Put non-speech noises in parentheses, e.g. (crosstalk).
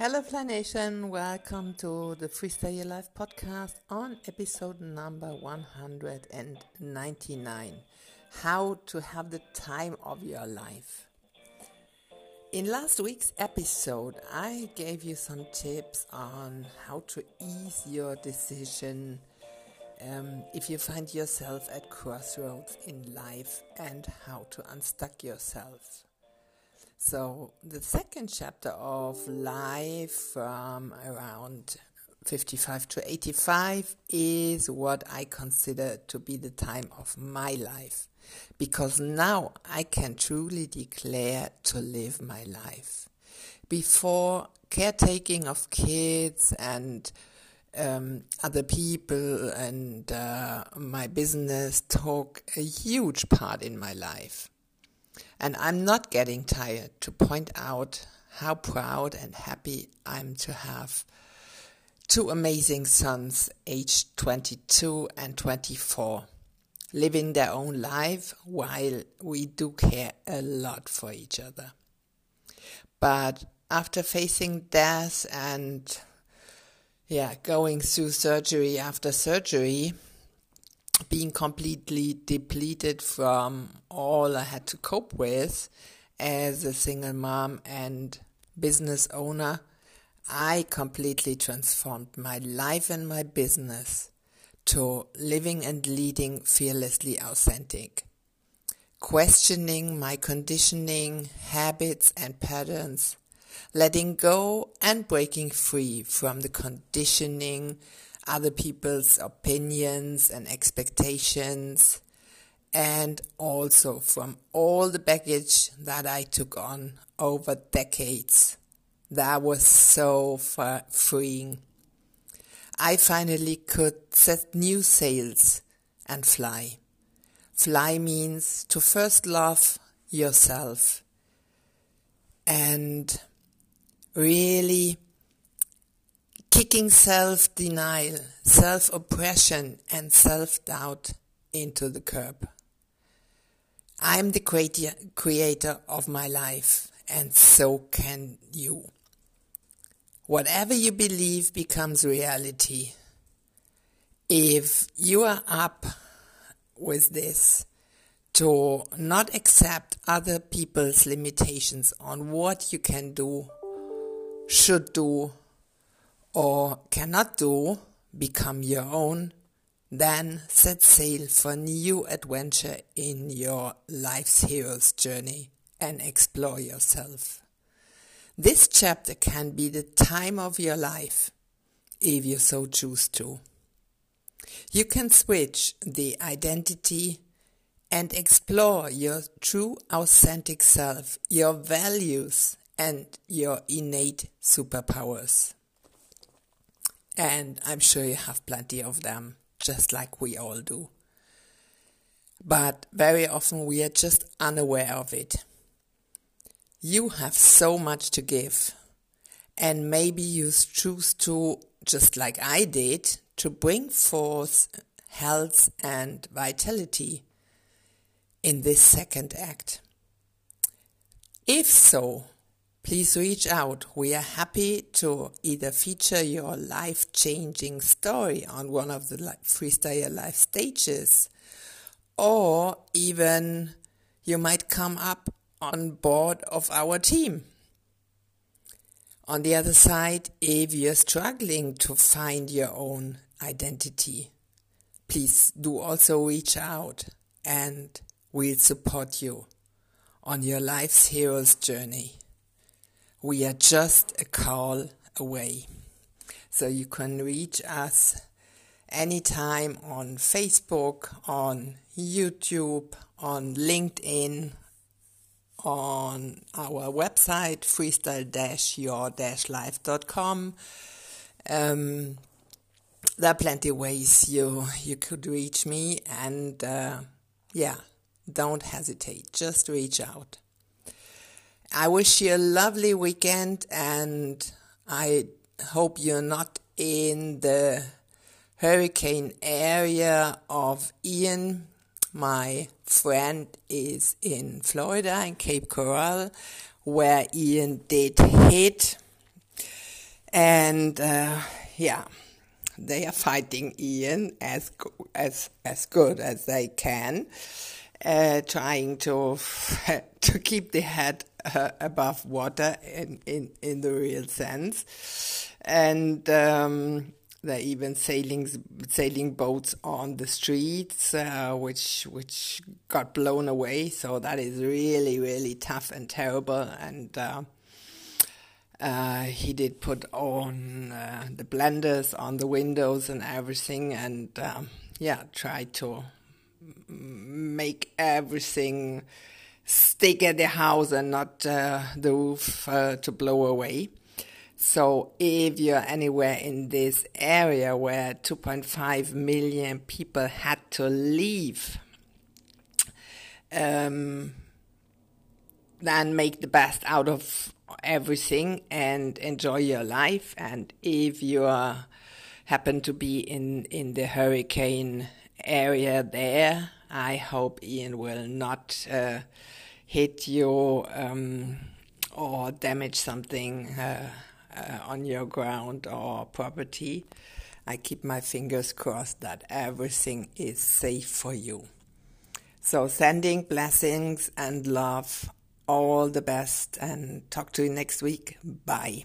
Hello, Fly Nation. Welcome to the Freestyle Your Life podcast on episode number 199 How to Have the Time of Your Life. In last week's episode, I gave you some tips on how to ease your decision um, if you find yourself at crossroads in life and how to unstuck yourself. So, the second chapter of life from around 55 to 85 is what I consider to be the time of my life because now I can truly declare to live my life. Before caretaking of kids and um, other people and uh, my business took a huge part in my life. And I'm not getting tired to point out how proud and happy I'm to have two amazing sons, aged 22 and 24, living their own life while we do care a lot for each other. But after facing death and yeah, going through surgery after surgery, being completely depleted from all I had to cope with as a single mom and business owner, I completely transformed my life and my business to living and leading fearlessly authentic. Questioning my conditioning, habits, and patterns, letting go and breaking free from the conditioning other people's opinions and expectations, and also from all the baggage that I took on over decades. That was so freeing. I finally could set new sails and fly. Fly means to first love yourself and really kicking self denial, self oppression, and self doubt into the curb. I'm the creator of my life, and so can you. Whatever you believe becomes reality. If you are up with this, to not accept other people's limitations on what you can do, should do, or cannot do become your own, then set sail for new adventure in your life's hero's journey and explore yourself. This chapter can be the time of your life if you so choose to. You can switch the identity and explore your true authentic self, your values, and your innate superpowers. And I'm sure you have plenty of them, just like we all do. But very often we are just unaware of it. You have so much to give. And maybe you choose to, just like I did, to bring forth health and vitality in this second act. If so, please reach out. We are happy to either feature your life changing story on one of the Freestyle Life stages, or even you might come up on board of our team. On the other side, if you're struggling to find your own identity, please do also reach out and we'll support you on your life's hero's journey. We are just a call away. So you can reach us anytime on Facebook, on YouTube, on LinkedIn, on our website freestyle-your-life.com. Um, there are plenty of ways you you could reach me, and uh, yeah, don't hesitate. Just reach out. I wish you a lovely weekend and I hope you're not in the hurricane area of Ian. My friend is in Florida in Cape Coral where Ian did hit. And uh, yeah, they are fighting Ian as as as good as they can, uh, trying to (laughs) to keep the head uh, above water in, in in the real sense, and. Um, there are even sailing sailing boats on the streets, uh, which which got blown away. So that is really really tough and terrible. And uh, uh, he did put on uh, the blenders on the windows and everything, and um, yeah, tried to make everything stick at the house and not uh, the roof uh, to blow away. So if you're anywhere in this area where 2.5 million people had to leave, um, then make the best out of everything and enjoy your life. And if you are, happen to be in, in the hurricane area there, I hope Ian will not uh, hit you um, or damage something uh, uh, on your ground or property. I keep my fingers crossed that everything is safe for you. So, sending blessings and love all the best and talk to you next week. Bye.